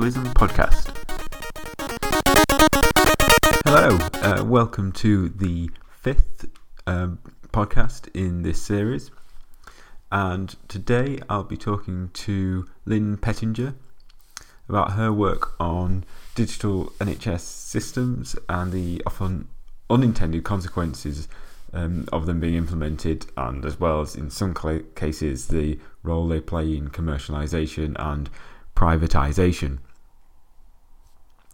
Capitalism podcast. Hello, uh, welcome to the fifth um, podcast in this series. And today I'll be talking to Lynn Pettinger about her work on digital NHS systems and the often unintended consequences um, of them being implemented, and as well as in some cases the role they play in commercialisation and privatisation.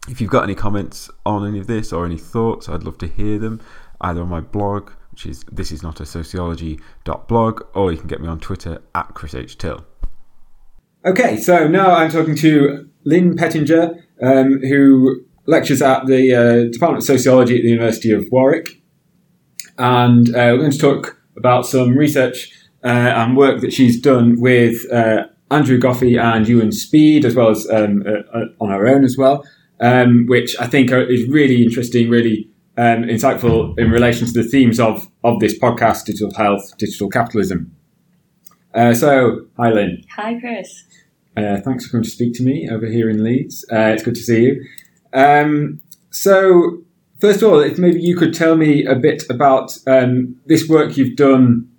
If you've got any comments on any of this or any thoughts, I'd love to hear them either on my blog, which is this is not a sociology.blog, or you can get me on Twitter at Chris H. Till. Okay, so now I'm talking to Lynn Pettinger, um, who lectures at the uh, Department of Sociology at the University of Warwick. And uh, we're going to talk about some research uh, and work that she's done with uh, Andrew Goffey and Ewan Speed, as well as um, uh, uh, on our own as well, um, which I think are, is really interesting, really um, insightful in relation to the themes of, of this podcast, digital health, digital capitalism. Uh, so, hi Lynn. Hi Chris. Uh, thanks for coming to speak to me over here in Leeds. Uh, it's good to see you. Um, so, first of all, if maybe you could tell me a bit about um, this work you've done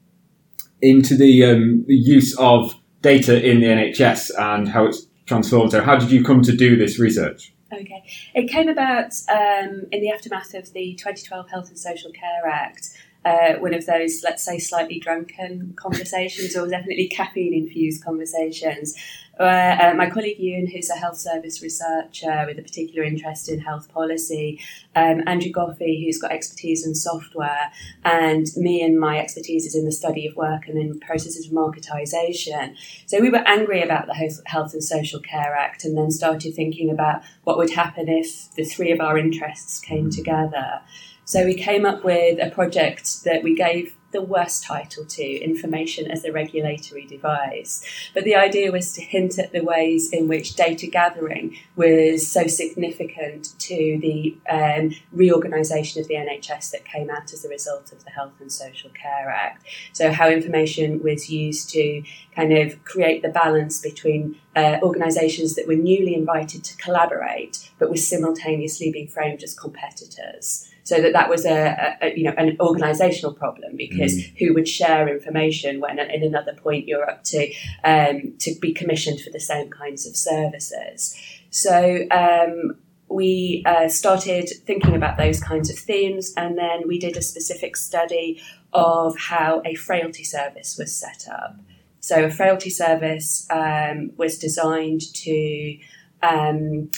into the, um, the use of data in the NHS and how it's transformed. So, how did you come to do this research? Okay, it came about um, in the aftermath of the 2012 Health and Social Care Act. Uh, one of those, let's say, slightly drunken conversations, or definitely caffeine infused conversations, where uh, my colleague Ewan, who's a health service researcher with a particular interest in health policy, um, Andrew Goffey, who's got expertise in software, and me and my expertise is in the study of work and in processes of marketisation. So we were angry about the Health and Social Care Act and then started thinking about what would happen if the three of our interests came together. So we came up with a project that we gave the worst title to information as a regulatory device. But the idea was to hint at the ways in which data gathering was so significant to the um, reorganisation of the NHS that came out as a result of the Health and Social Care Act. So, how information was used to kind of create the balance between uh, organisations that were newly invited to collaborate but were simultaneously being framed as competitors so that that was a, a you know an organizational problem because mm. who would share information when in another point you're up to um, to be commissioned for the same kinds of services so um, we uh, started thinking about those kinds of themes and then we did a specific study of how a frailty service was set up so a frailty service um, was designed to um,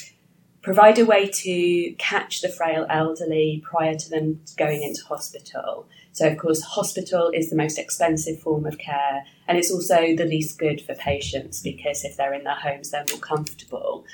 provide a way to catch the frail elderly prior to them going into hospital. So, of course, hospital is the most expensive form of care, and it's also the least good for patients because if they're in their homes, they're more comfortable.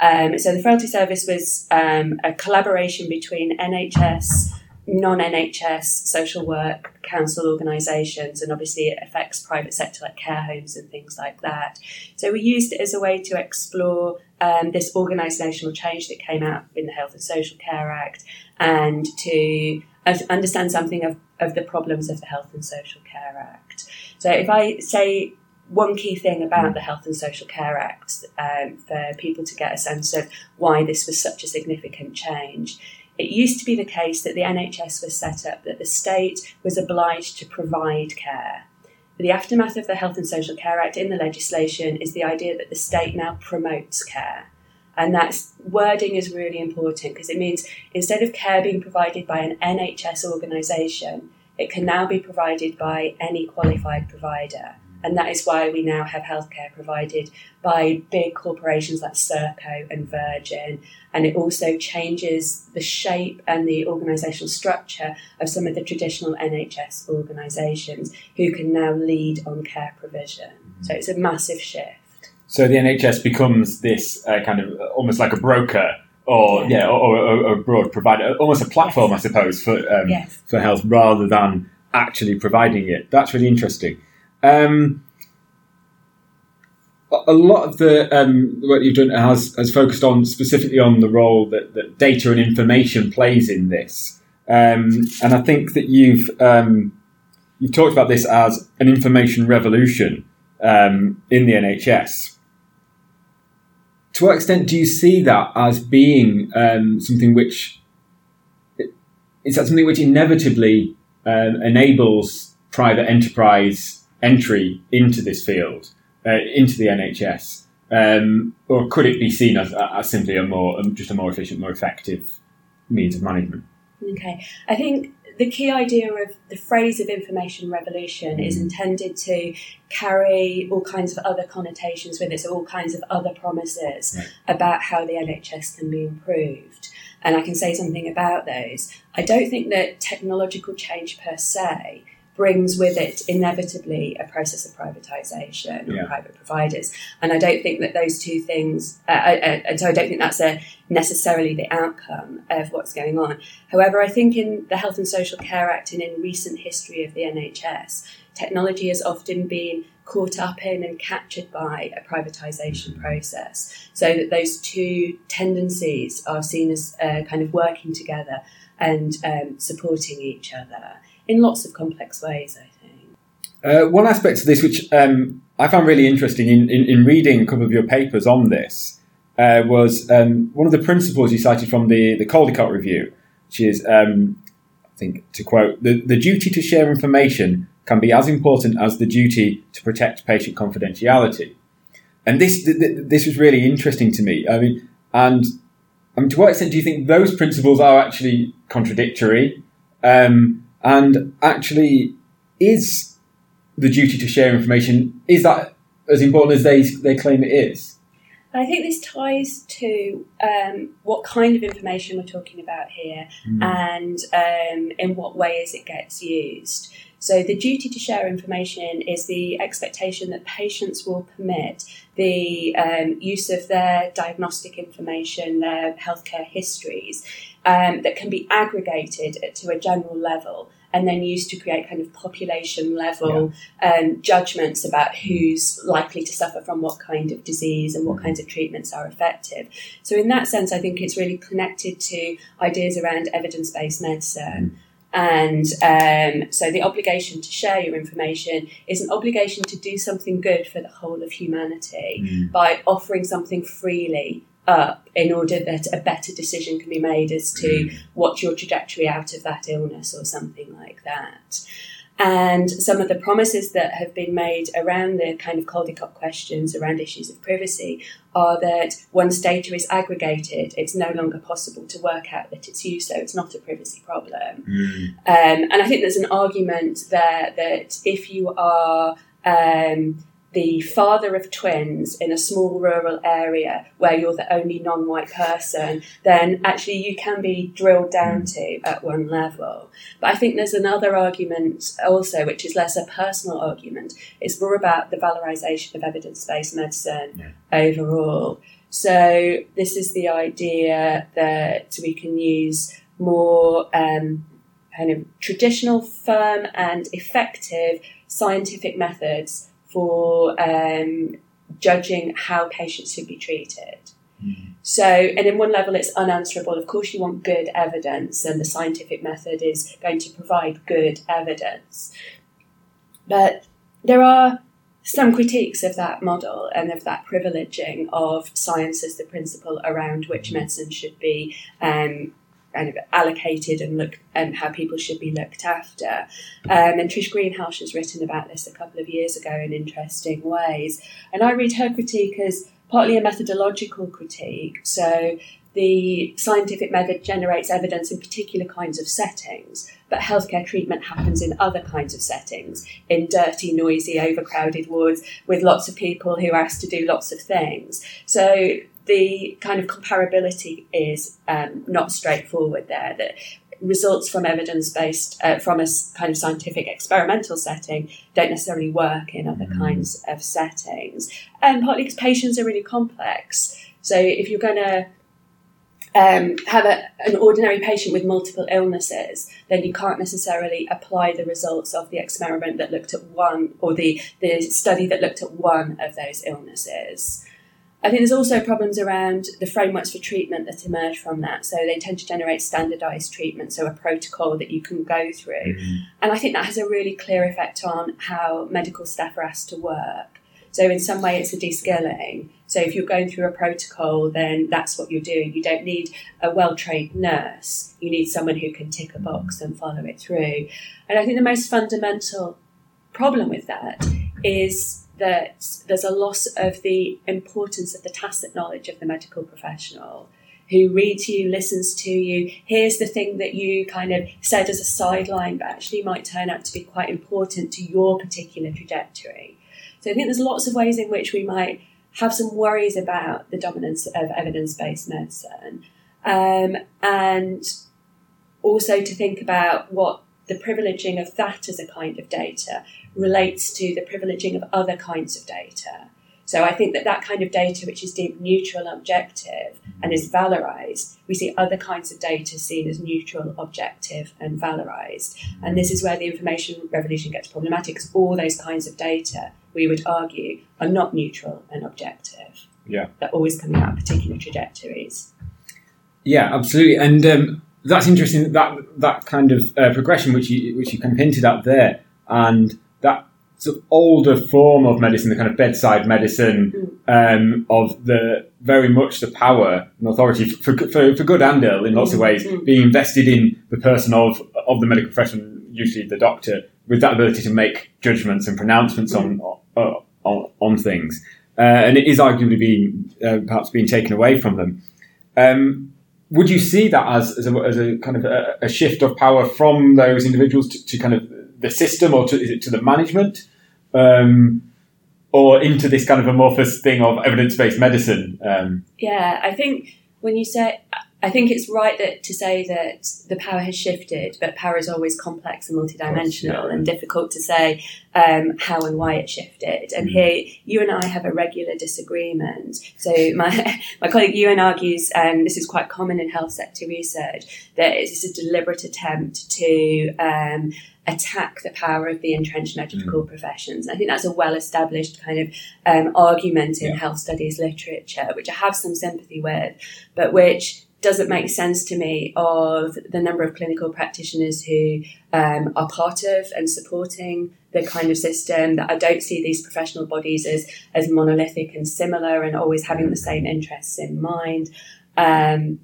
Um, so, the Frailty Service was um, a collaboration between NHS, non NHS social work council organisations, and obviously it affects private sector like care homes and things like that. So, we used it as a way to explore um, this organisational change that came out in the Health and Social Care Act and to understand something of, of the problems of the Health and Social Care Act. So, if I say one key thing about the Health and Social Care Act um, for people to get a sense of why this was such a significant change. It used to be the case that the NHS was set up that the state was obliged to provide care the aftermath of the Health and Social Care Act in the legislation is the idea that the state now promotes care. And that wording is really important because it means instead of care being provided by an NHS organisation, it can now be provided by any qualified provider. And that is why we now have healthcare provided by big corporations like Serco and Virgin. And it also changes the shape and the organisational structure of some of the traditional NHS organisations who can now lead on care provision. So it's a massive shift. So the NHS becomes this uh, kind of almost like a broker or yeah, yeah or, or, or, a broad provider, almost a platform, yes. I suppose, for um, yes. for health rather than actually providing it. That's really interesting. Um, a lot of the um, work you've done has, has focused on specifically on the role that, that data and information plays in this. Um, and I think that you've um, you've talked about this as an information revolution um, in the NHS. to what extent do you see that as being um, something which is that something which inevitably enables private enterprise entry into this field, uh, into the NHS, um, or could it be seen as, as simply a more um, just a more efficient, more effective means of management? Okay, I think the key idea of the phrase of information revolution is intended to carry all kinds of other connotations with it, so all kinds of other promises Right. about how the NHS can be improved. And I can say something about those. I don't think that technological change per se brings with it inevitably a process of privatisation Yeah. or private providers. And I don't think that those two things, uh, I, I, and so I don't think that's a, necessarily the outcome of what's going on. However, I think in the Health and Social Care Act and in recent history of the NHS, technology has often been caught up in and captured by a privatisation process, so that those two tendencies are seen as uh, kind of working together and um, supporting each other in lots of complex ways, I think. Uh, one aspect of this, which um, I found really interesting in, in, in reading a couple of your papers on this, uh, was um, one of the principles you cited from the, the Caldecott Review, which is, um, I think, to quote, the, the duty to share information can be as important as the duty to protect patient confidentiality. And this th- th- this was really interesting to me. I mean, and I mean, to what extent do you think those principles are actually contradictory? Um, and actually, is the duty to share information is that as important as they they claim it is? I think this ties to um, what kind of information we're talking about here and um, in what ways it gets used. So, the duty to share information is the expectation that patients will permit the um, use of their diagnostic information, their healthcare histories, um, that can be aggregated to a general level and then used to create kind of population level um, judgments about who's likely to suffer from what kind of disease and what kinds of treatments are effective. So, in that sense, I think it's really connected to ideas around evidence based medicine. And um, so, the obligation to share your information is an obligation to do something good for the whole of humanity by offering something freely up in order that a better decision can be made as to what's your trajectory out of that illness or something like that. And some of the promises that have been made around the kind of Caldecott questions around issues of privacy are that once data is aggregated, it's no longer possible to work out that it's you, so it's not a privacy problem. Um, and I think there's an argument there that if you are um, the father of twins in a small rural area where you're the only non white person, then actually you can be drilled down to at one level. But I think there's another argument also, which is less a personal argument. It's more about the valorization of evidence based medicine overall. So, this is the idea that we can use more um, kind of traditional, firm, and effective scientific methods for um, judging how patients should be treated. So, and in one level, it's unanswerable. Of course, you want good evidence, and the scientific method is going to provide good evidence. But there are some critiques of that model and of that privileging of science as the principle around which medicine should be um, kind of allocated and look and how people should be looked after. Um, and Trish Greenhalgh has written about this a couple of years ago in interesting ways. And I read her critique as partly a methodological critique. So the scientific method generates evidence in particular kinds of settings, but healthcare treatment happens in other kinds of settings, in dirty, noisy, overcrowded wards with lots of people who are asked to do lots of things. So the kind of comparability is um, not straightforward there. That results from evidence based, uh, from a kind of scientific experimental setting, don't necessarily work in other kinds of settings. And partly because patients are really complex. So if you're going to um, have a, an ordinary patient with multiple illnesses, then you can't necessarily apply the results of the experiment that looked at one or the, the study that looked at one of those illnesses. I think there's also problems around the frameworks for treatment that emerge from that. So they tend to generate standardized treatment, so a protocol that you can go through. Mm-hmm. And I think that has a really clear effect on how medical staff are asked to work. So in some way, it's a de-skilling. So if you're going through a protocol, then that's what you're doing. You don't need a well-trained nurse. You need someone who can tick a box and follow it through. And I think the most fundamental problem with that is that there's a loss of the importance of the tacit knowledge of the medical professional who reads you, listens to you, hears the thing that you kind of said as a sideline, but actually might turn out to be quite important to your particular trajectory. So I think there's lots of ways in which we might have some worries about the dominance of evidence based medicine. Um, and also to think about what the privileging of that as a kind of data relates to the privileging of other kinds of data. So I think that that kind of data, which is deemed neutral, objective, and is valorized, we see other kinds of data seen as neutral, objective, and valorized. And this is where the information revolution gets problematic, because all those kinds of data, we would argue, are not neutral and objective. Yeah. They're always coming out of particular trajectories. Yeah, absolutely, and um, that's interesting. That that kind of uh, progression, which you which you kind of hinted at there, and that sort of older form of medicine, the kind of bedside medicine um, of the very much the power and authority for, for, for good and ill in lots of ways Mm. being invested in the person of of the medical profession, usually the doctor, with that ability to make judgments and pronouncements on on, on things, uh, and it is arguably being uh, perhaps being taken away from them. Um, would you see that as, as, a, as a kind of a, a shift of power from those individuals to, to kind of the system or to, is it to the management um, or into this kind of amorphous thing of evidence-based medicine um, Yeah, I think when you say, I think it's right that to say that the power has shifted, but power is always complex and multidimensional yeah. and difficult to say um, how and why it shifted. And Mm. here, Ewan and I have a regular disagreement. So my my colleague Ewan argues, and this is quite common in health sector research, that it's a deliberate attempt to um, attack the power of the entrenched medical Mm. professions. I think that's a well established kind of um, argument in Yeah. health studies literature, which I have some sympathy with, but which doesn't make sense to me of the number of clinical practitioners who um, are part of and supporting the kind of system that I don't see these professional bodies as, as monolithic and similar and always having the same interests in mind. Um,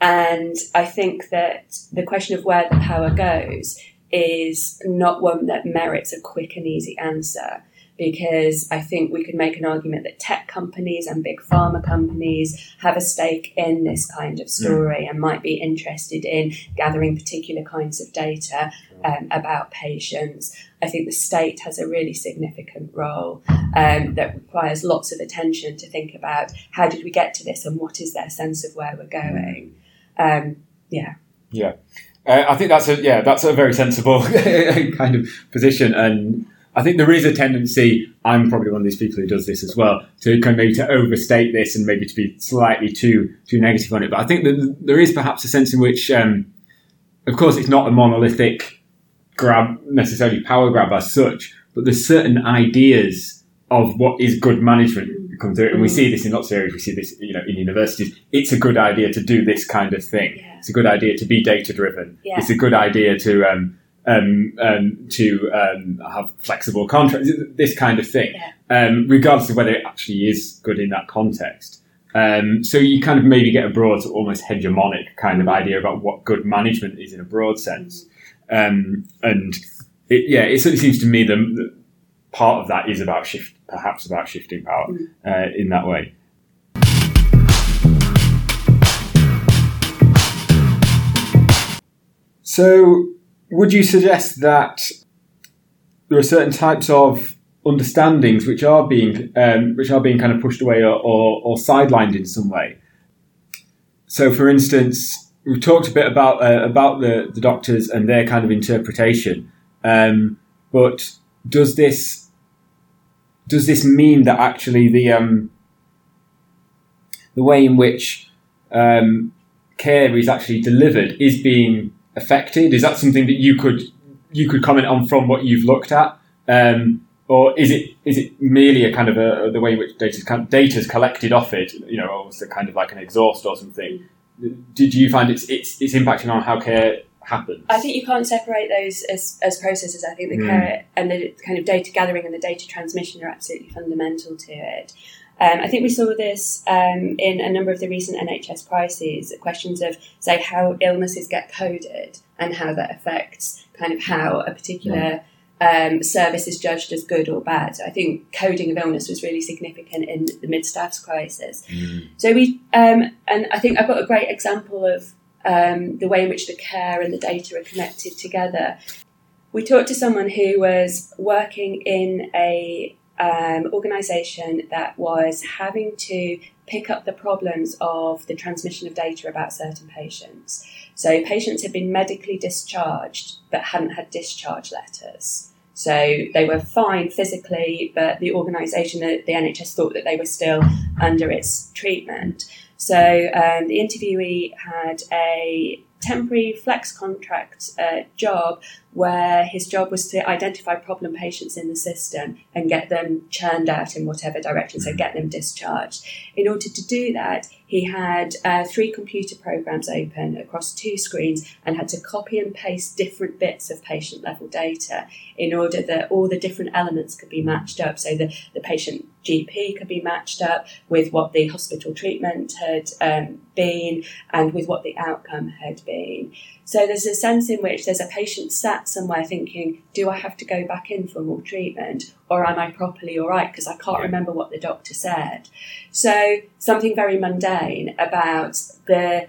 and I think that the question of where the power goes is not one that merits a quick and easy answer because I think we could make an argument that tech companies and big pharma companies have a stake in this kind of story and might be interested in gathering particular kinds of data um, about patients. I think the state has a really significant role um, that requires lots of attention to think about how did we get to this and what is their sense of where we're going. Um, yeah. Uh, I think that's a yeah, that's a very sensible kind of position, and I think there is a tendency. I'm probably one of these people who does this as well to kind of maybe to overstate this and maybe to be slightly too too negative on it. But I think that there is perhaps a sense in which, um, of course, it's not a monolithic grab necessarily power grab as such, but there's certain ideas of what is good management that come through, and we see this in lots of areas. We see this, you know, in universities. It's a good idea to do this kind of thing. Yeah. It's a good idea to be data driven. Yeah. It's a good idea to um, um, um, to um, have flexible contracts. This kind of thing, um, regardless of whether it actually is good in that context. Um, so you kind of maybe get a broad, sort of almost hegemonic kind of idea about what good management is in a broad sense. Um, and it, yeah, it certainly seems to me that that part of that is about shift, perhaps about shifting power Mm. uh, in that way. So, would you suggest that there are certain types of understandings which are being um, which are being kind of pushed away or, or, or sidelined in some way? So, for instance, we've talked a bit about uh, about the, the doctors and their kind of interpretation, um, but does this does this mean that actually the um, the way in which um, care is actually delivered is being affected? Is that something that you could you could comment on from what you've looked at, um, or is it is it merely a kind of a the way in which data data is collected off it? You know, almost a kind of like an exhaust or something. Did you find it's it's it's impacting on how care happens? I think you can't separate those as, as processes. I think the Mm. care and the kind of data gathering and the data transmission are absolutely fundamental to it. Um, I think we saw this um, in a number of the recent NHS crises, questions of, say, how illnesses get coded and how that affects kind of how a particular um, service is judged as good or bad. So I think coding of illness was really significant in the mid-staffs crisis. Mm. So we, um, and I think I've got a great example of um, the way in which the care and the data are connected together. We talked to someone who was working in a um, organisation that was having to pick up the problems of the transmission of data about certain patients. So patients had been medically discharged but hadn't had discharge letters. So they were fine physically, but the organisation, the, the NHS, thought that they were still under its treatment. So um, the interviewee had a temporary flex contract uh, job where his job was to identify problem patients in the system and get them churned out in whatever direction, so get them discharged. In order to do that, he had uh, three computer programs open across two screens and had to copy and paste different bits of patient level data in order that all the different elements could be matched up. So the, the patient GP could be matched up with what the hospital treatment had um, been and with what the outcome had been. So there's a sense in which there's a patient sat somewhere thinking, do I have to go back in for more treatment or am I properly all right? Because I can't remember what the doctor said. So something very mundane about the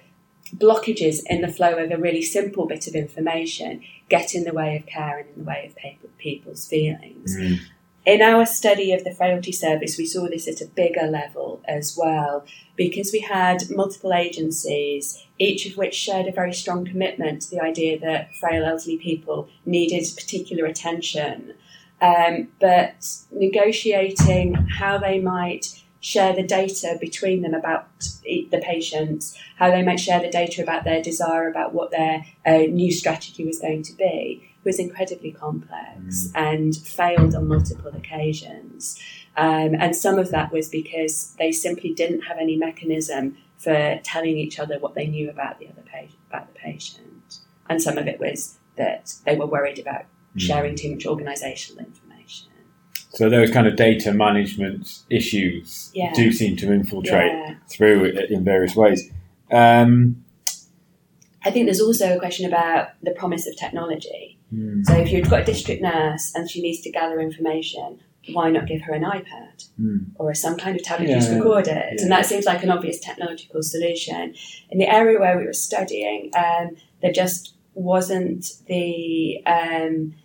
blockages in the flow of a really simple bit of information get in the way of care and in the way of people's feelings. Mm. In our study of the frailty service, we saw this at a bigger level as well, because we had multiple agencies, each of which shared a very strong commitment to the idea that frail elderly people needed particular attention. Um, but negotiating how they might share the data between them about the patients, how they might share the data about their desire about what their uh, new strategy was going to be, was incredibly complex and failed on multiple occasions. Um, and some of that was because they simply didn't have any mechanism for telling each other what they knew about the other patient, about the patient. And some of it was that they were worried about sharing too much organisational information. So those kind of data management issues Yeah. do seem to infiltrate Yeah. through it in various ways. Um, I think there's also a question about the promise of technology. Mm, So if you've got a district nurse and she needs to gather information, why not give her an iPad mm, or some kind of tablet Yeah, just record it? yeah. And that seems like an obvious technological solution. In the area where we were studying, um, there just wasn't the um,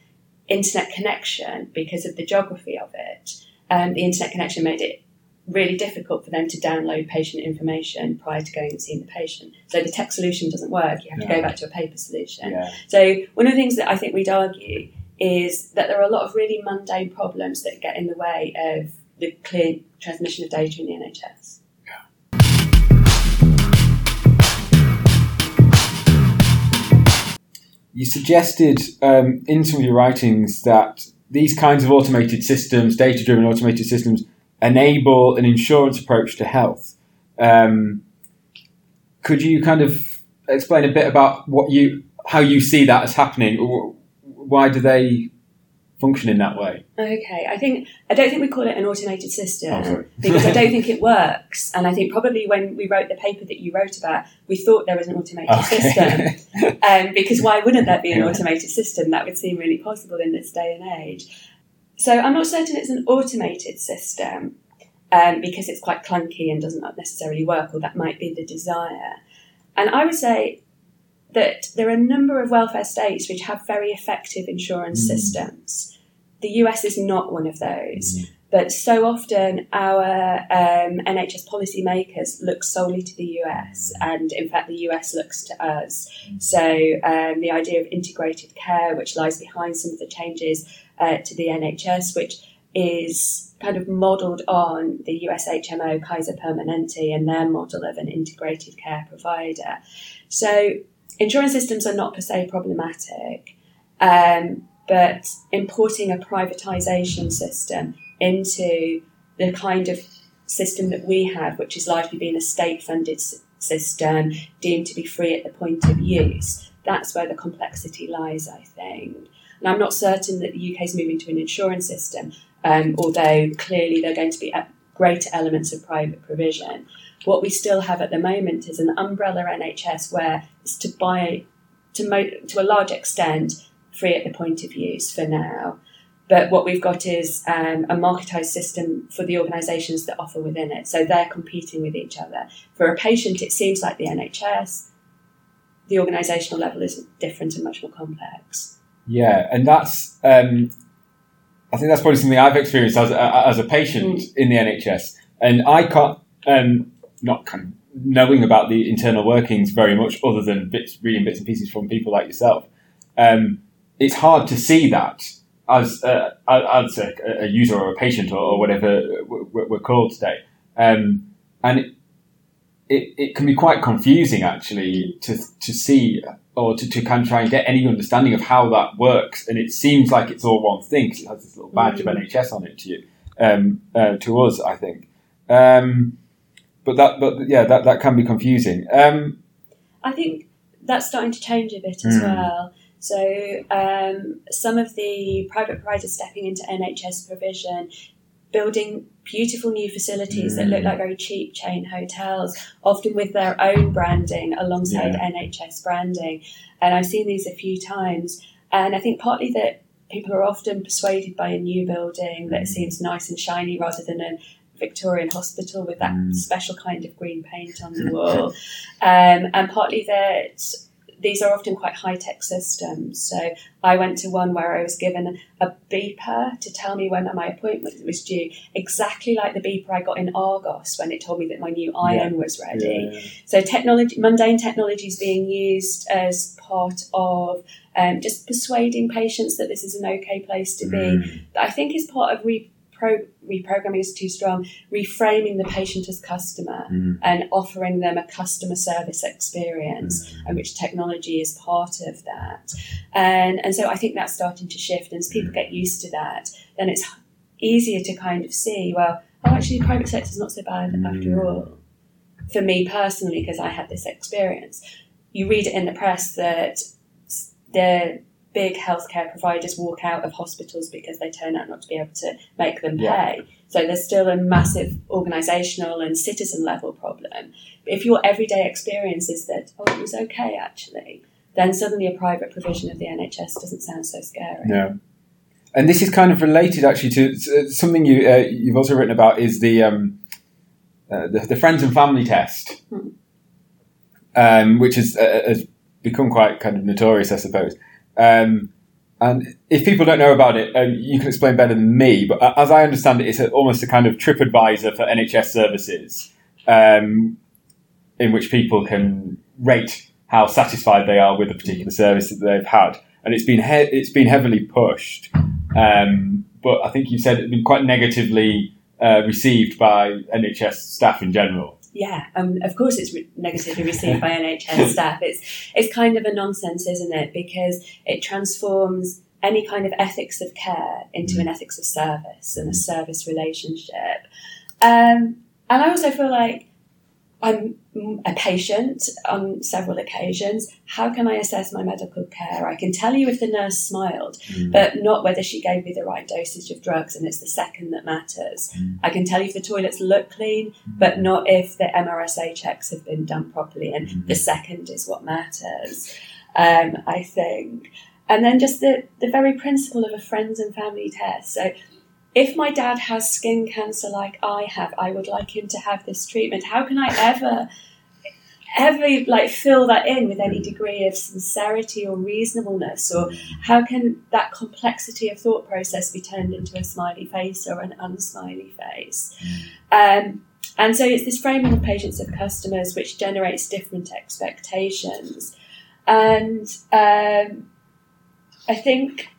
internet connection because of the geography of it. Um, the internet connection made it really difficult for them to download patient information prior to going and seeing the patient. So the tech solution doesn't work. You have to go back to a paper solution. yeah. So one of the things that I think we'd argue is that there are a lot of really mundane problems that get in the way of the clear transmission of data in the NHS. You suggested um, in some of your writings that these kinds of automated systems, data driven automated systems, enable an insurance approach to health. Um, could you kind of explain a bit about what you, how you see that as happening? Or Why do they function in that way? Okay, I think I don't think we call it an automated system Oh, because I don't think it works. And I think probably when we wrote the paper that you wrote about, we thought there was an automated system. Um, because why wouldn't there be an automated system? That would seem really possible in this day and age. So I'm not certain it's an automated system um, because it's quite clunky and doesn't necessarily work, or that might be the desire. And I would say that there are a number of welfare states which have very effective insurance Mm. systems. The US is not one of those. Mm. But so often our um, NHS policymakers look solely to the US, and in fact, the US looks to us. So um, the idea of integrated care, which lies behind some of the changes uh, to the NHS, which is kind of modelled on the US HMO Kaiser Permanente and their model of an integrated care provider. So insurance systems are not per se problematic, um, but importing a privatisation system into the kind of system that we have, which is largely been a state funded system deemed to be free at the point of use, that's where the complexity lies, I think. And I'm not certain that the UK is moving to an insurance system, um, although clearly there are going to be greater elements of private provision. What we still have at the moment is an umbrella NHS where it's to buy, to, mo- to a large extent, free at the point of use for now. But what we've got is um, a marketised system for the organisations that offer within it. So they're competing with each other. For a patient, it seems like the NHS. The organisational level is different and much more complex. Yeah, and that's um, I think that's probably something I've experienced as a, as a patient mm. in the NHS, and I can't um, not kind of knowing about the internal workings very much, other than bits reading bits and pieces from people like yourself. Um, it's hard to see that as uh, as a, a, user or a patient or, or whatever we're called today, um, and it, it, it can be quite confusing actually to to see or to, to kind of try and get any understanding of how that works. And it seems like it's all one thing because it has this little badge mm. of NHS on it to you, um, uh, to us, I think. Um, but that, but yeah, that, that can be confusing. Um, I think that's starting to change a bit as mm. well. So um, some of the private providers stepping into NHS provision building beautiful new facilities mm. that look mm. like very cheap chain hotels, often with their own branding alongside yeah. NHS branding. And I've seen these a few times. And I think partly that people are often persuaded by a new building that mm. seems nice and shiny rather than a Victorian hospital with that mm. special kind of green paint on the wall. Um, and partly that these are often quite high tech systems. So I went to one where I was given a beeper to tell me when my appointment was due, exactly like the beeper I got in Argos when it told me that my new iron yeah. was ready. Yeah. So technology, mundane technology is being used as part of um, just persuading patients that this is an okay place to be. Mm. That I think is part of re- pro- reprogramming is too strong, reframing the patient as customer mm. and offering them a customer service experience, mm. and which technology is part of that. And, and so I think that's starting to shift. And as people mm. get used to that, then it's easier to kind of see, well, oh, actually, the private sector is not so bad mm. after all. For me personally, because I had this experience, you read it in the press that the big healthcare providers walk out of hospitals because they turn out not to be able to make them pay. Yeah. So there's still a massive organisational and citizen level problem. If your everyday experience is that, oh, it was okay actually, then suddenly a private provision of the NHS doesn't sound so scary. Yeah. And this is kind of related actually to, to something you, uh, you've also written about is the, um, uh, the, the, friends and family test, hmm. um, which is, uh, has become quite kind of notorious, I suppose. Um, and if people don't know about it, um, you can explain better than me. But as I understand it, it's almost a kind of trip advisor for NHS services, um, in which people can rate how satisfied they are with a particular service that they've had. And it's been he- it's been heavily pushed, um, but I think you said it's been quite negatively uh, received by NHS staff in general yeah, um, of course it's re- negatively received by NHS staff. It's it's kind of a nonsense, isn't it? Because it transforms any kind of ethics of care into mm. an ethics of service and a service relationship. Um, and I also feel like I'm a patient on several occasions. How can I assess my medical care? I can tell you if the nurse smiled, mm. but not whether she gave me the right dosage of drugs, and it's the second that matters. Mm. I can tell you if the toilets look clean, mm. but not if the MRSA checks have been done properly, and mm. the second is what matters, um, I think. And then just the, the very principle of a friends and family test. So if my dad has skin cancer like I have, I would like him to have this treatment. How can I ever, ever like fill that in with any degree of sincerity or reasonableness? Or how can that complexity of thought process be turned into a smiley face or an unsmiley face? Um, and so it's this framing of patients of customers which generates different expectations. And um, I think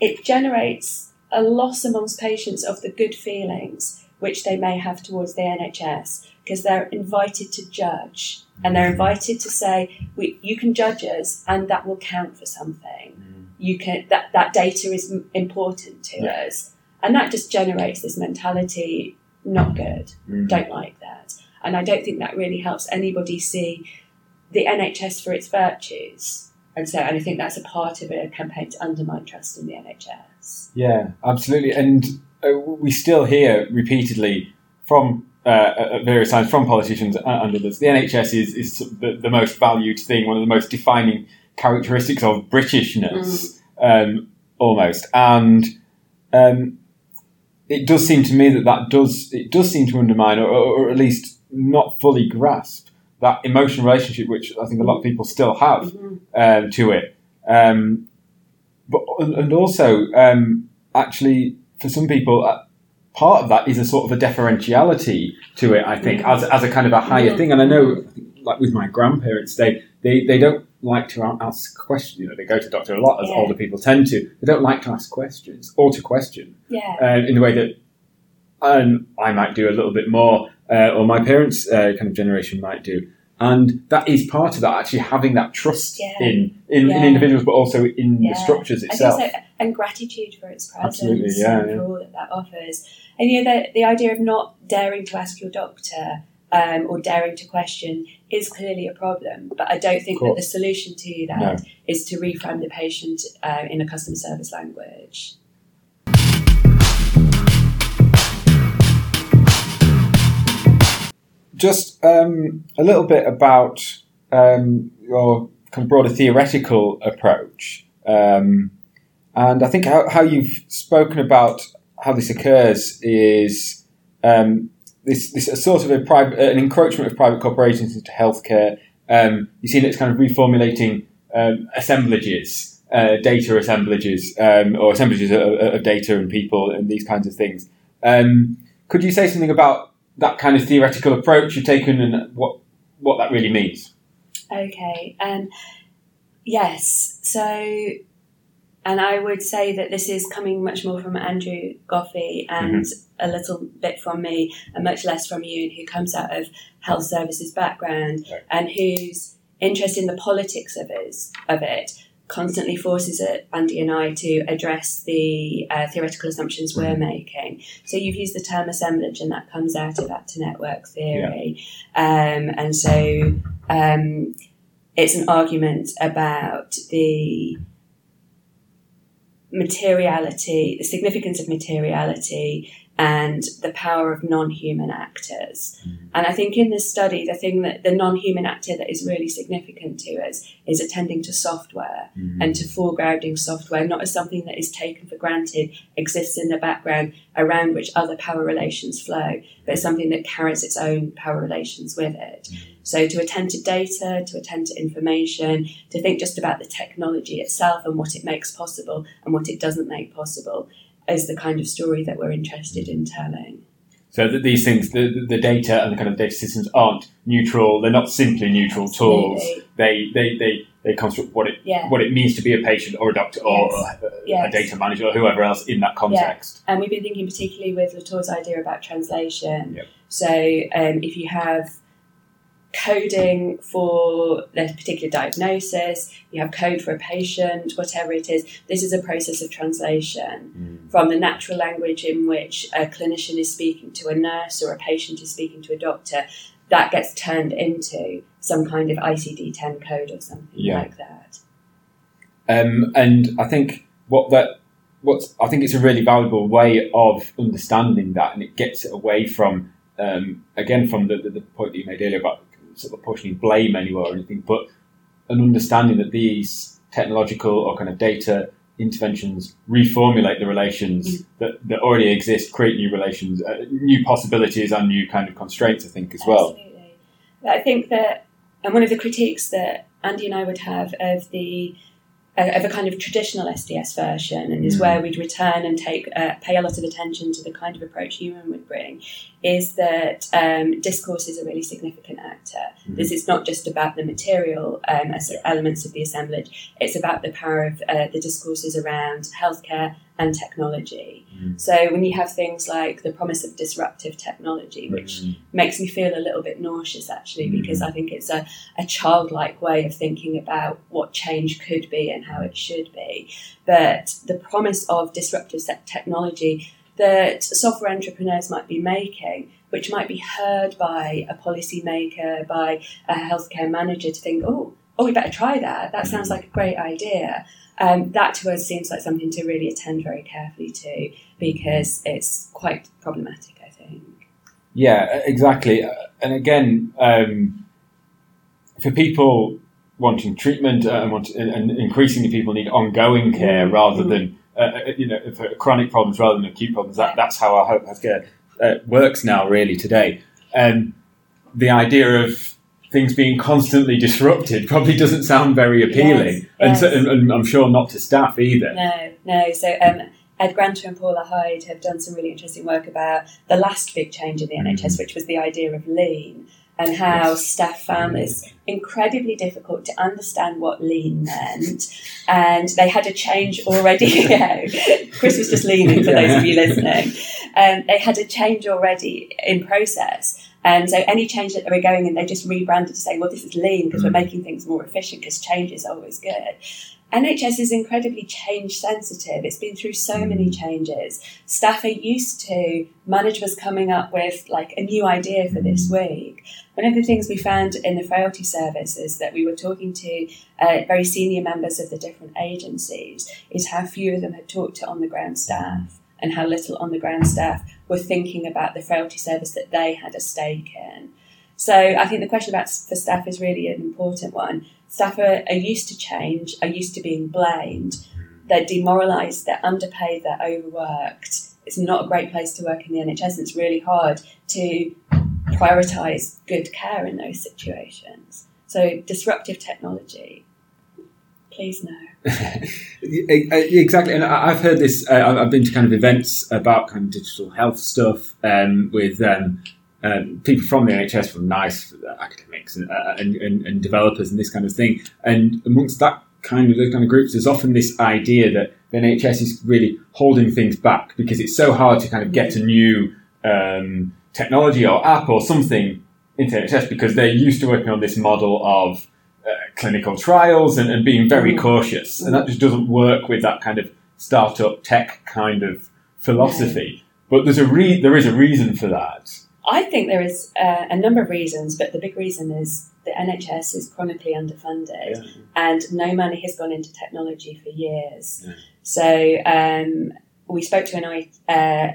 it generates a loss amongst patients of the good feelings which they may have towards the NHS because they're invited to judge and they're invited to say we, you can judge us and that will count for something mm. you can that, that data is important to yeah. us and that just generates this mentality not good mm. don't like that and i don't think that really helps anybody see the nhs for its virtues And so, and I think that's a part of a campaign to undermine trust in the NHS. Yeah, absolutely. And uh, we still hear repeatedly from uh, at various times from politicians and others, the NHS is, is the, the, most valued thing, one of the most defining characteristics of Britishness, mm. um, almost. And um, it does seem to me that that does it does seem to undermine, or, or, at least not fully grasp that emotional relationship, which I think a lot of people still have mm-hmm. um, to it. Um, but and also, um, actually, for some people, uh, part of that is a sort of a deferentiality to it. I think as as a kind of a higher thing. And I know, like with my grandparents, they they, they don't like to ask questions. You know, they go to doctor a lot, as yeah. older people tend to. They don't like to ask questions or to question. Yeah. Uh, in the way that um, I might do a little bit more, uh, or my parents' uh, kind of generation might do. And that is part of that, actually having that trust yeah. in, in, yeah. in, individuals, but also in the structures itself. So, and gratitude for its presence Absolutely, yeah, and for all that that offers. And you know, the, the idea of not daring to ask your doctor um, or daring to question is clearly a problem. But I don't think that the solution to that no. is to reframe the patient uh, in a customer service language. Just um, a little bit about um, your kind of broader theoretical approach. Um, and I think how, how you've spoken about how this occurs is um, this this a sort of a private, an encroachment of private corporations into healthcare. Um, you see that it's kind of reformulating um, assemblages, uh, data assemblages, or assemblages of, of, data and people and these kinds of things. Could you say something about that kind of theoretical approach Ewan've taken and what what that really means? Okay. Um, yes. So and I would say that this is coming much more from Andrew Goffey and mm-hmm. a little bit from me, and much less from you, who comes out of health services background right. and whose interest in the politics of it, of it constantly forces it, Andy and I to address the uh, theoretical assumptions we're mm-hmm. making. So you've used the term assemblage, and that comes out of actor network theory. Yeah. Um, and so um, it's an argument about the materiality, the significance of materiality, and the power of non-human actors. Mm-hmm. And I think in this study, the thing that the non-human actor that is really significant to us is attending to software mm-hmm. and to foregrounding software, not as something that is taken for granted, exists in the background around which other power relations flow, but it's something that carries its own power relations with it. Mm-hmm. So to attend to data, to attend to information, to think just about the technology itself and what it makes possible and what it doesn't make possible is the kind of story that we're interested in telling. So that these things, the, the data and the kind of data systems aren't neutral. They're not simply neutral tools. They, they, they, they construct what it yeah. what it means to be a patient or a doctor or yes. a, yes. a, data manager or whoever else in that context. Yeah. And we've been thinking particularly with Latour's idea about translation. Yep. So um, if you have coding for a particular diagnosis, you have code for a patient, whatever it is. This is a process of translation mm. from the natural language in which a clinician is speaking to a nurse or a patient is speaking to a doctor. That gets turned into some kind of ICD 10 code or something yeah. like that. Um, and I think what that what's I think it's a really valuable way of understanding that, and it gets it away from um, again from the, the, the, point that you made earlier about sort of pushing blame anywhere or anything, but an understanding that these technological or kind of data interventions reformulate the relations mm. that, that already exist, create new relations, uh, new possibilities, and new kind of constraints. I think as well. Absolutely. I think that, and one of the critiques that Andy and I would have of the of a kind of traditional STS version, and is mm. where we'd return and take uh, pay a lot of attention to the kind of approach Ewan would bring, is that um, discourse is a really significant actor. Mm. This is not just about the material um, elements of the assemblage; it's about the power of uh, the discourses around healthcare and technology. Mm. So when you have things like the promise of disruptive technology, which mm. makes me feel a little bit nauseous actually, mm. because I think it's a, a childlike way of thinking about what change could be and how it should be. But the promise of disruptive technology that software entrepreneurs might be making, which might be heard by a policymaker, by a healthcare manager to think, oh, oh, we better try that. That sounds like a great idea. Um, that to us seems like something to really attend very carefully to because it's quite problematic, I think. Yeah, exactly. And again, um, for people wanting treatment uh, and, want, and increasingly people need ongoing care mm. rather mm. than uh, uh, you know for chronic problems rather than acute problems. That, that's how our Hope Healthcare uh, works now, really today. Um, the idea of things being constantly disrupted probably doesn't sound very appealing, yes, and, yes. So, and, and, I'm sure not to staff either. No, no. So um, Ed Granter and Paula Hyde have done some really interesting work about the last big change in the NHS, mm-hmm. which was the idea of lean and how yes. staff found this incredibly difficult to understand what lean meant. And they had a change already. yeah, Chris was just leaning for those of you listening. Um, they had a change already in process. And so any change that they were going in, they just rebranded to say, well, this is lean because mm. we're making things more efficient because change is always good. NHS is incredibly change sensitive. It's been through so many mm. changes. Staff are used to managers coming up with like a new idea for this mm. week. One of the things we found in the frailty service is that we were talking to uh, very senior members of the different agencies is how few of them had talked to on the ground staff and how little on the ground staff were thinking about the frailty service that they had a stake in. So I think the question about for staff is really an important one. Staff are, are used to change, are used to being blamed. They're demoralised, they're underpaid, they're overworked. It's not a great place to work in the NHS. And it's really hard to prioritise good care in those situations. So disruptive technology, please no. exactly, and I've heard this. Uh, I've been to kind of events about kind of digital health stuff um, with um, um, people from the NHS, from NICE, academics, and, uh, and, and, and, developers, and this kind of thing. And amongst that kind of those kind of groups, there's often this idea that the NHS is really holding things back because it's so hard to kind of get a new um, technology or app or something into NHS because they're used to working on this model of clinical trials and, and, being very mm. cautious, and that just doesn't work with that kind of startup tech kind of philosophy. But there's a re- there is a reason for that. I think there is uh, a number of reasons, but the big reason is the NHS is chronically underfunded yeah. and no money has gone into technology for years. Yeah. So um, we spoke to an uh,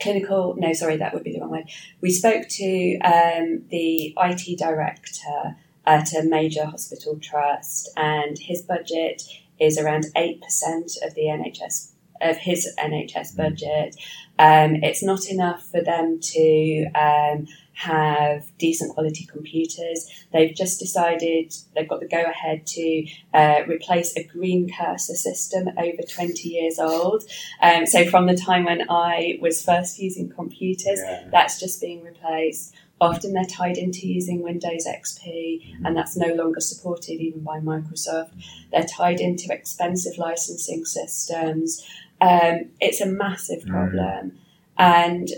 clinical, no, sorry, that would be the wrong way. We spoke to um, the IT director at a major hospital trust and his budget is around 8% of the NHS of his NHS mm. budget. Um, it's not enough for them to um, have decent quality computers. They've just decided they've got the go ahead to uh, replace a green cursor system over 20 years old. Um, so, from the time when I was first using computers, yeah. that's just being replaced. Often they're tied into using Windows XP, mm-hmm. and that's no longer supported even by Microsoft. They're tied into expensive licensing systems. Um, it's a massive mm. problem. And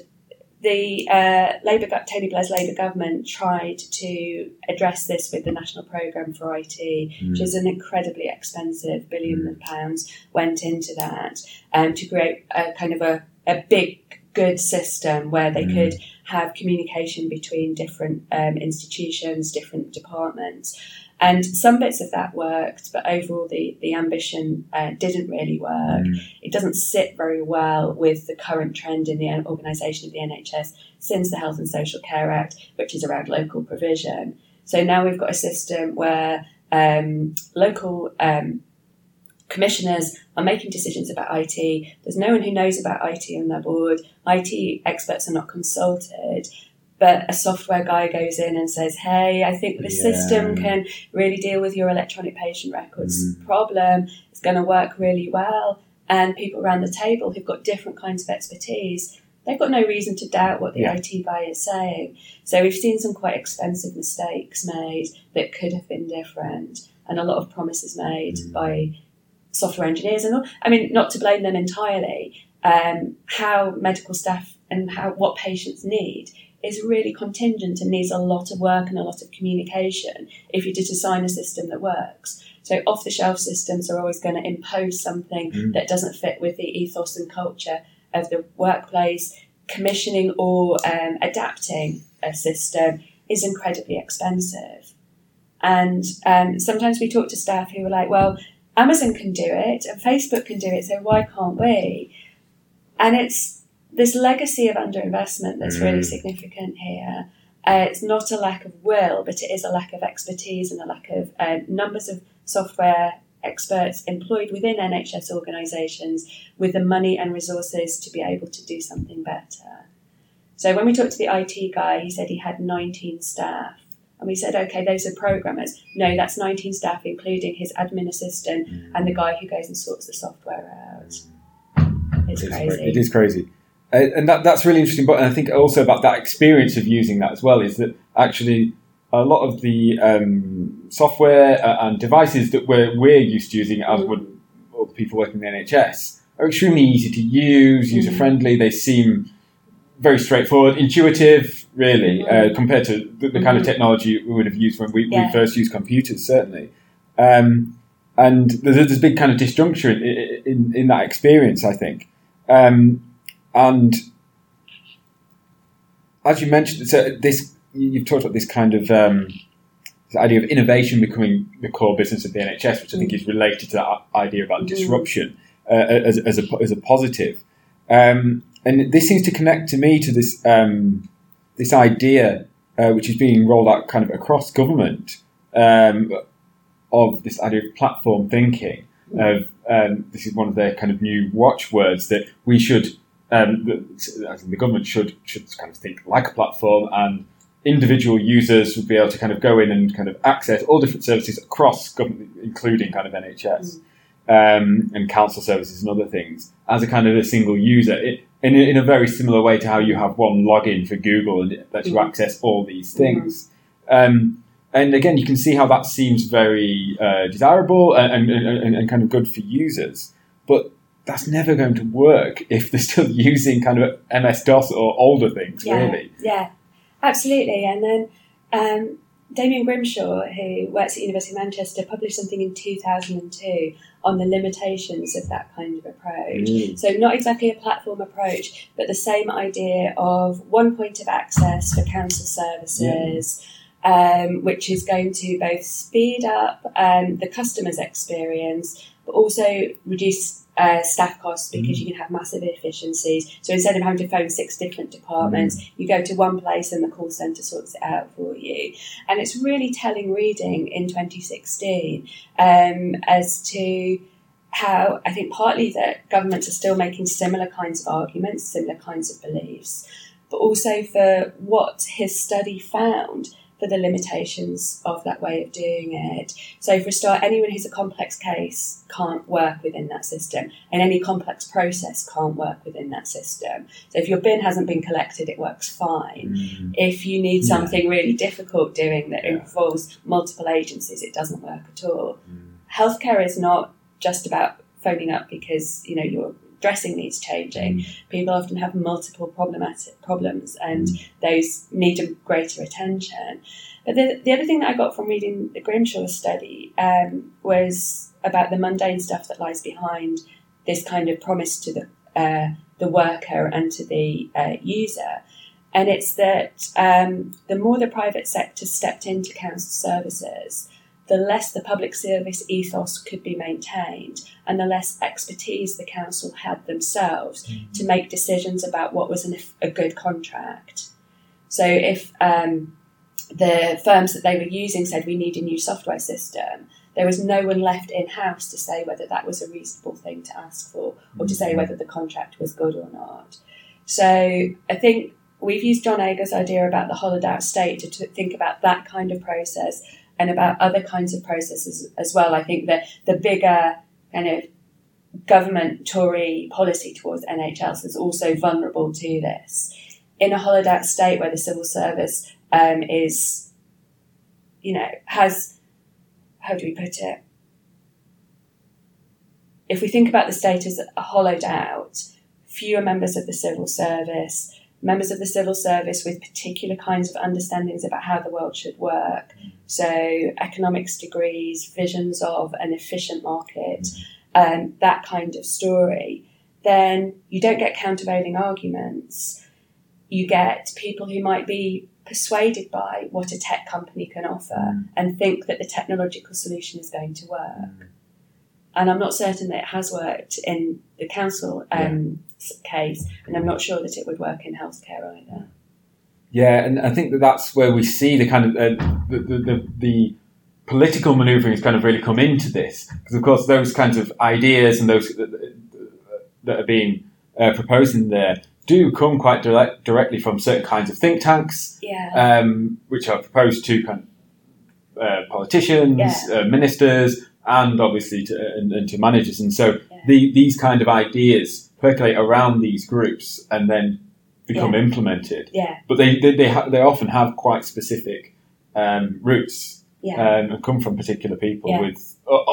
the uh, Labour, Tony Blair's Labour government tried to address this with the National Programme for IT, mm. which is an incredibly expensive billion mm. of pounds went into that um, to create a kind of a, a big, good system where they mm. could have communication between different um, institutions, different departments. And some bits of that worked, but overall the, the ambition uh, didn't really work. Mm. It doesn't sit very well with the current trend in the organisation of the NHS since the Health and Social Care Act, which is around local provision. So now we've got a system where um, local um, commissioners are making decisions about IT. There's no one who knows about IT on their board. IT experts are not consulted but a software guy goes in and says, "Hey, I think the yeah. system can really deal with your electronic patient records mm. problem. It's going to work really well." And people around the table who've got different kinds of expertise, they've got no reason to doubt what the yeah. IT guy is saying. So we've seen some quite expensive mistakes made that could have been different, and a lot of promises made mm. by software engineers. And all, I mean, not to blame them entirely. Um, how medical staff and how what patients need is really contingent and needs a lot of work and a lot of communication if you to design a system that works. So off the shelf systems are always going to impose something mm. that doesn't fit with the ethos and culture of the workplace. Commissioning or um, adapting a system is incredibly expensive. And um, sometimes we talk to staff who are like, well, Amazon can do it and Facebook can do it, so why can't we? And it's this legacy of underinvestment that's really Mm. significant here. Uh, it's not a lack of will, but it is a lack of expertise and a lack of uh, numbers of software experts employed within NHS organisations with the money and resources to be able to do something better. So when we talked to the IT guy, he said he had 19 staff. And we said, okay, those are programmers. No, that's 19 staff, including his admin assistant and the guy who goes and sorts the software out. It's It is crazy. cra- It is crazy. Uh, and that, that's really interesting. But I think also about that experience of using that as well is that actually a lot of the um, software uh, and devices that we're, we're used to using, as Mm. would all the people working in the NHS, are extremely easy to use, Mm. user friendly. They seem very straightforward, intuitive, really, uh, compared to the, the kind of Mhm. technology we would have used when we, Yeah. we first used computers, certainly. Um, and there's, there's a big kind of disjuncture in, in, in that experience, I think. Um, and as you mentioned, so this you've talked about this kind of um, this idea of innovation becoming the core business of the NHS, which I think is related to that idea about Mm. disruption uh, as, as, a, as a positive. Um, and this seems to connect to me to this um, this idea, uh, which is being rolled out kind of across government, um, of this idea of platform thinking. Of um, this is one of their kind of new watchwords that we should, um, the, the government should should kind of think like a platform, and individual users would be able to kind of go in and kind of access all different services across government, including kind of NHS um, and council services and other things, as a kind of a single user. It, in, a- in a very similar way to how you have one login for Google and it lets you Mhm. access all these things. Um, and again, you can see how that seems very uh, desirable and, and, and, and kind of good for users. But that's never going to work if they're still using kind of MS DOS or older things, Yeah. really. Yeah, absolutely. And then um, Damian Grimshaw, who works at University of Manchester, published something in 2002 on the limitations of that kind of approach. Mm. So, not exactly a platform approach, but the same idea of one point of access for council services, um, which is going to both speed up um, the customer's experience, but also reduce uh, staff costs because you can have massive efficiencies. So, instead of having to phone six different departments, you go to one place and the call centre sorts it out for you. And it's really telling reading in 2016 um, as to how I think partly that governments are still making similar kinds of arguments, similar kinds of beliefs, but also for what his study found for the limitations of that way of doing it. So, for a start, anyone who's a complex case can't work within that system, and any complex process can't work within that system. So, if your bin hasn't been collected, it works fine. Mm. If you need Yeah. something really difficult doing that Yeah. involves multiple agencies, it doesn't work at all Mm. healthcare is not just about phoning up because you know your dressing needs changing. Mm. People often have multiple problematic problems, and those need a greater attention. But the, the other thing that I got from reading the Grimshaw study um, was about the mundane stuff that lies behind this kind of promise to the uh, the worker and to the uh, user. And it's that um, the more the private sector stepped into council services, the less the public service ethos could be maintained and the less expertise the council had themselves to make decisions about what was an, a good contract. So if um, the firms that they were using said we need a new software system, there was no one left in house to say whether that was a reasonable thing to ask for or to say whether the contract was good or not. So I think we've used Jon Agar's idea about the hollowed out state to, to think about that kind of process and about other kinds of processes as well. I think that the bigger kind of government Tory policy towards NHS is also vulnerable to this. In a hollowed out state where the civil service um, is, you know, has, how do we put it? If we think about the state as hollowed out, fewer members of the civil service, members of the civil service with particular kinds of understandings about how the world should work. So, economics degrees, visions of an efficient market, um, that kind of story, then you don't get countervailing arguments. You get people who might be persuaded by what a tech company can offer Mm. and think that the technological solution is going to work. Mm. And I'm not certain that it has worked in the council um, s- case, and I'm not sure that it would work in healthcare either. Yeah, and I think that that's where we see the kind of uh, the, the, the, the political manoeuvring has kind of really come into this because, of course, those kinds of ideas and those that, that are being uh, proposed in there do come quite direct, directly from certain kinds of think tanks, Yeah, um, which are proposed to kind of, uh, politicians, Yeah. uh, ministers, and obviously to, and, and to managers. And so Yeah. the, these kind of ideas percolate around these groups and then become Yeah. implemented yeah, but they they they, ha- they often have quite specific um, roots yeah, um, and come from particular people Yeah. with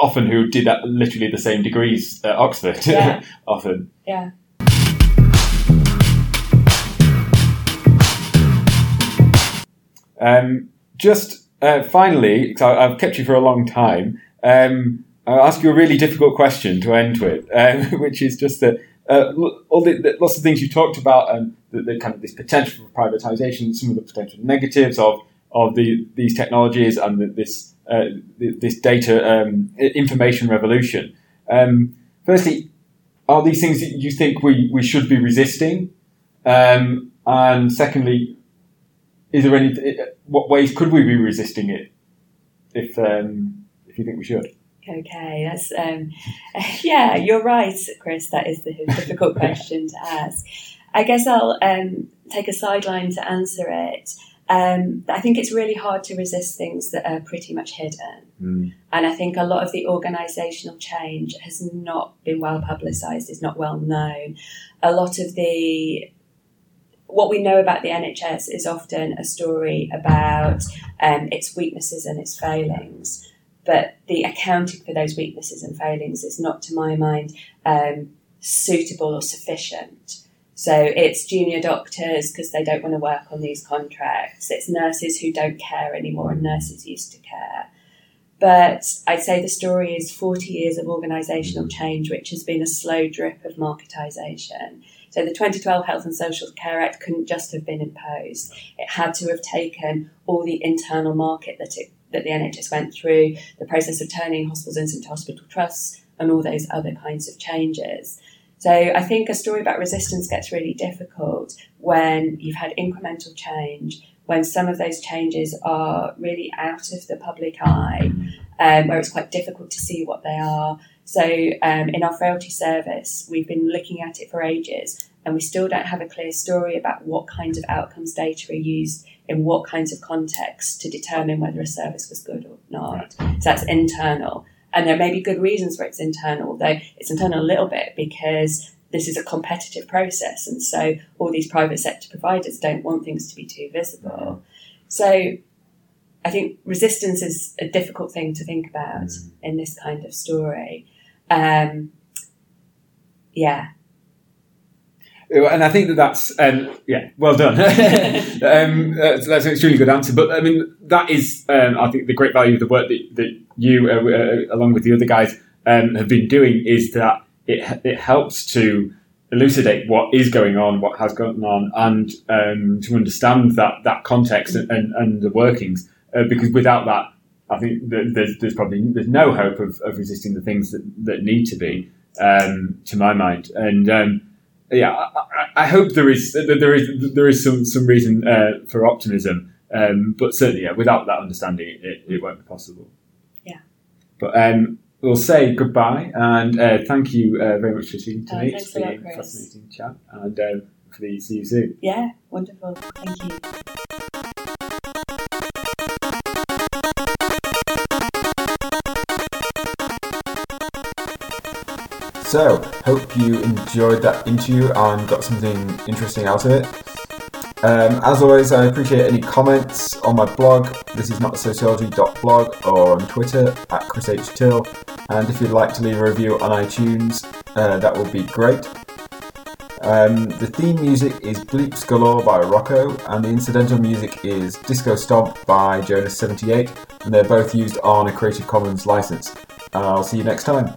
often who did that literally the same degrees at Oxford. Yeah. often. yeah. Um, just uh, finally, because I've kept you for a long time, um, I'll ask you a really difficult question to end with, um, which is just that uh, all the, the, lots of things you talked about and the, the kind of this potential for privatization, some of the potential negatives of of the, these technologies and the, this uh, this data um, information revolution. Um, firstly, are these things that you think we, we should be resisting? Um, and secondly, is there any what ways could we be resisting it if um, if you think we should? Okay, that's um, yeah, you're right, Chris. That is the difficult question to ask. I guess I'll um, take a sideline to answer it. Um, I think it's really hard to resist things that are pretty much hidden. Mm. And I think a lot of the organisational change has not been well publicised, is not well known. A lot of the what we know about the NHS is often a story about um, its weaknesses and its failings, but the accounting for those weaknesses and failings is not, to my mind, um, suitable or sufficient. So it's junior doctors because they don't want to work on these contracts. It's nurses who don't care anymore, and nurses used to care. But I'd say the story is 40 years of organisational change, which has been a slow drip of marketisation. So the 2012 Health and Social Care Act couldn't just have been imposed. It had to have taken all the internal market that it, that the NHS went through, the process of turning hospitals into hospital trusts, and all those other kinds of changes. So I think a story about resistance gets really difficult when you've had incremental change, when some of those changes are really out of the public eye, um, where it's quite difficult to see what they are. So um, in our frailty service, we've been looking at it for ages, and we still don't have a clear story about what kinds of outcomes data are used in what kinds of context to determine whether a service was good or not. So that's internal. And there may be good reasons for it's internal, though it's internal a little bit because this is a competitive process. And so all these private sector providers don't want things to be too visible. So I think resistance is a difficult thing to think about Mm. in this kind of story. Um, yeah. And I think that that's um, yeah, well done. um, that's, that's an extremely good answer. But I mean, that is um, I think the great value of the work that, that you, uh, uh, along with the other guys, um, have been doing is that it it helps to elucidate what is going on, what has gone on, and um, to understand that that context and, and, and the workings. Uh, because without that, I think there's, there's probably there's no hope of, of resisting the things that, that need to be, um, to my mind. And yeah, I, I- hope there is there is there is some some reason uh, for optimism. Um, but certainly, yeah, without that understanding, it, it won't be possible. Yeah. But um, we'll say goodbye and uh, thank you uh, very much for speaking to Oh, me. It's been a fascinating chat, and um, hopefully see you soon. Yeah, wonderful. Thank you. So, hope you enjoyed that interview and got something interesting out of it. Um, as always, I appreciate any comments on my blog. This is not sociology.blog or on Twitter at Chris H. Till. And if you'd like to leave a review on iTunes, uh, that would be great. Um, the theme music is Bleeps Galore by Rocco, and the incidental music is Disco Stomp by Jonas78, and they're both used on a Creative Commons license. I'll see you next time.